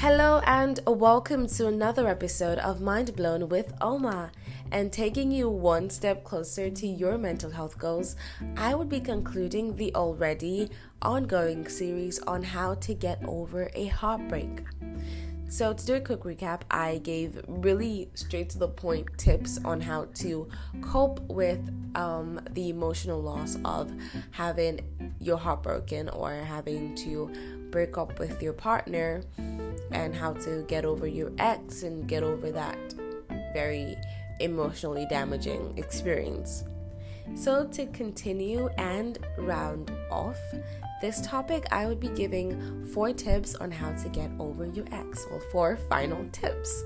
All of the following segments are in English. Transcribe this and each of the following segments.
Hello and welcome to another episode of Mind Blown with Oma. And taking you one step closer to your mental health goals, I would be concluding the already ongoing series on how to get over a heartbreak. So, to do a quick recap, I gave really straight to the point tips on how to cope with um, the emotional loss of having your heart broken or having to break up with your partner, and how to get over your ex and get over that very emotionally damaging experience. So, to continue and round off, this topic, I would be giving four tips on how to get over your ex. Well, four final tips.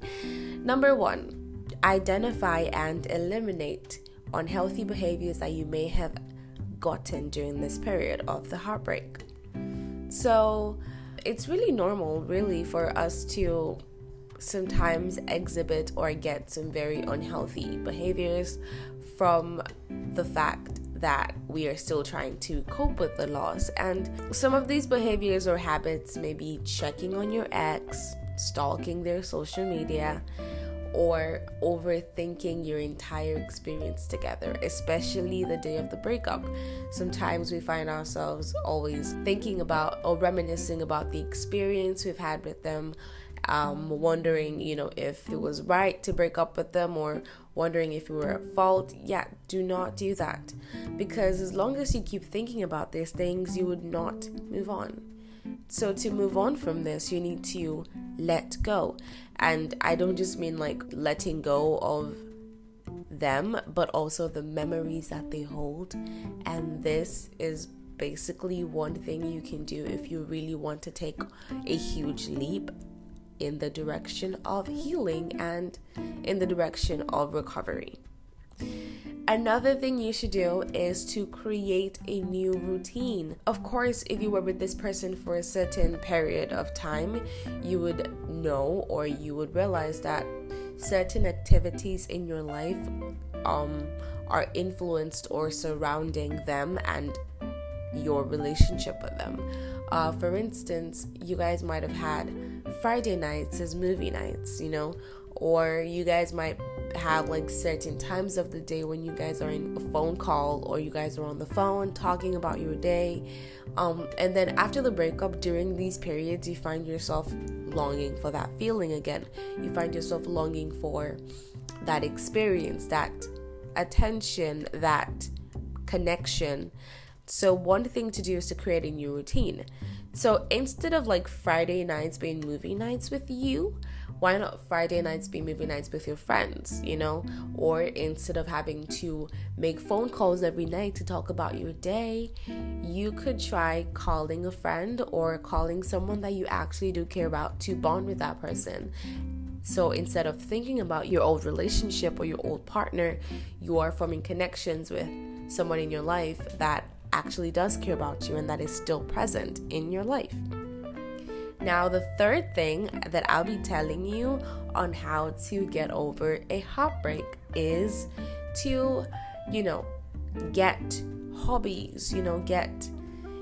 Number one, identify and eliminate unhealthy behaviors that you may have gotten during this period of the heartbreak. So, it's really normal, really, for us to sometimes exhibit or get some very unhealthy behaviors from the fact that we are still trying to cope with the loss. And some of these behaviors or habits may be checking on your ex, stalking their social media, or overthinking your entire experience together, especially the day of the breakup. Sometimes we find ourselves always thinking about or reminiscing about the experience we've had with them um, wondering, you know, if it was right to break up with them or wondering if you were at fault. Yeah, do not do that. Because as long as you keep thinking about these things, you would not move on. So, to move on from this, you need to let go. And I don't just mean like letting go of them, but also the memories that they hold. And this is basically one thing you can do if you really want to take a huge leap in the direction of healing and in the direction of recovery. Another thing you should do is to create a new routine. Of course, if you were with this person for a certain period of time, you would know or you would realize that certain activities in your life um, are influenced or surrounding them and your relationship with them. Uh, for instance, you guys might have had Friday nights as movie nights, you know, or you guys might have like certain times of the day when you guys are in a phone call or you guys are on the phone talking about your day. Um, and then after the breakup, during these periods, you find yourself longing for that feeling again. You find yourself longing for that experience, that attention, that connection. So, one thing to do is to create a new routine. So, instead of like Friday nights being movie nights with you, why not Friday nights be movie nights with your friends, you know? Or instead of having to make phone calls every night to talk about your day, you could try calling a friend or calling someone that you actually do care about to bond with that person. So instead of thinking about your old relationship or your old partner, you are forming connections with someone in your life that actually does care about you and that is still present in your life. Now, the third thing that I'll be telling you on how to get over a heartbreak is to, you know, get hobbies, you know, get,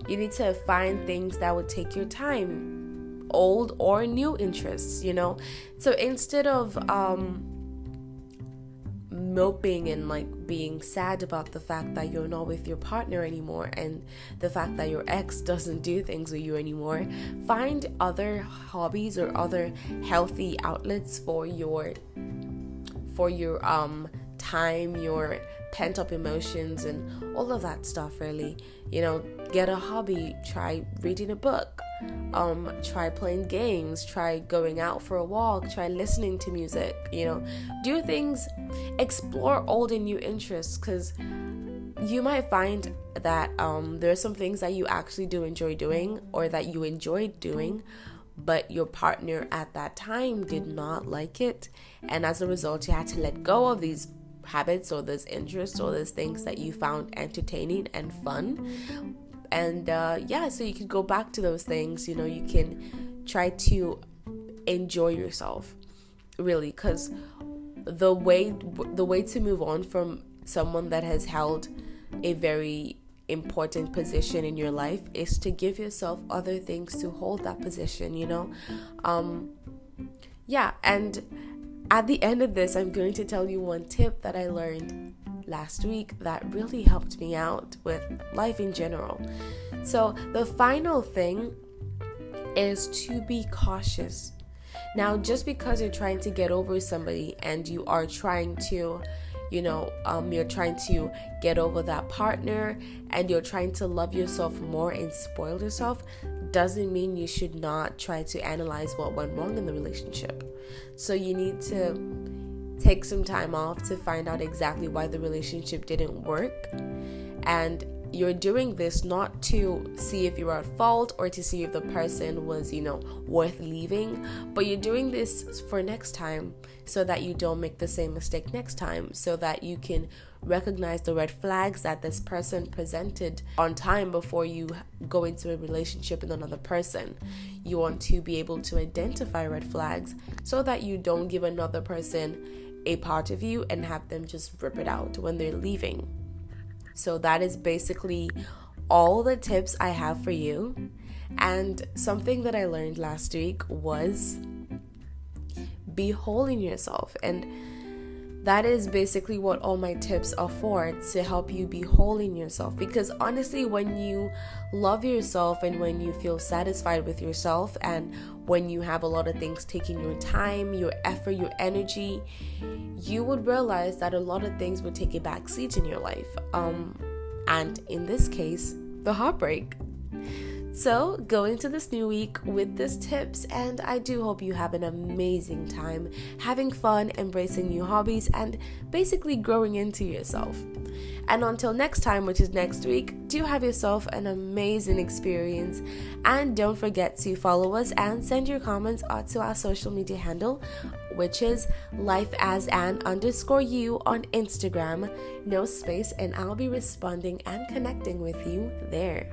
you need to find things that would take your time, old or new interests, you know. So instead of, um, moping and like being sad about the fact that you're not with your partner anymore and the fact that your ex doesn't do things with you anymore find other hobbies or other healthy outlets for your for your um time your pent up emotions and all of that stuff really. You know get a hobby try reading a book um try playing games try going out for a walk try listening to music you know. Do things explore old and new interests because you might find that um there are some things that you actually do enjoy doing or that you enjoyed doing but your partner at that time did not like it. And as a result you had to let go of these habits or those interests or those things that you found entertaining and fun and uh, yeah so you can go back to those things you know you can try to enjoy yourself really because the way the way to move on from someone that has held a very important position in your life is to give yourself other things to hold that position, you know? Um, yeah, and at the end of this, I'm going to tell you one tip that I learned last week that really helped me out with life in general. So, the final thing is to be cautious. Now, just because you're trying to get over somebody and you are trying to, you know, um, you're trying to get over that partner and you're trying to love yourself more and spoil yourself, doesn't mean you should not try to analyze what went wrong in the relationship. So, you need to take some time off to find out exactly why the relationship didn't work. And you're doing this not to see if you're at fault or to see if the person was, you know, worth leaving, but you're doing this for next time so that you don't make the same mistake next time, so that you can recognize the red flags that this person presented on time before you go into a relationship with another person. You want to be able to identify red flags so that you don't give another person a part of you and have them just rip it out when they're leaving. So, that is basically all the tips I have for you. And something that I learned last week was be whole in yourself. And that is basically what all my tips are for to help you be whole in yourself. Because honestly, when you love yourself and when you feel satisfied with yourself, and when you have a lot of things taking your time, your effort, your energy, you would realize that a lot of things would take a back seat in your life. Um, and in this case, the heartbreak. So, go into this new week with these tips, and I do hope you have an amazing time having fun, embracing new hobbies, and basically growing into yourself. And until next time, which is next week, do have yourself an amazing experience. And don't forget to follow us and send your comments to our social media handle, which is life as an underscore you on Instagram, no space, and I'll be responding and connecting with you there.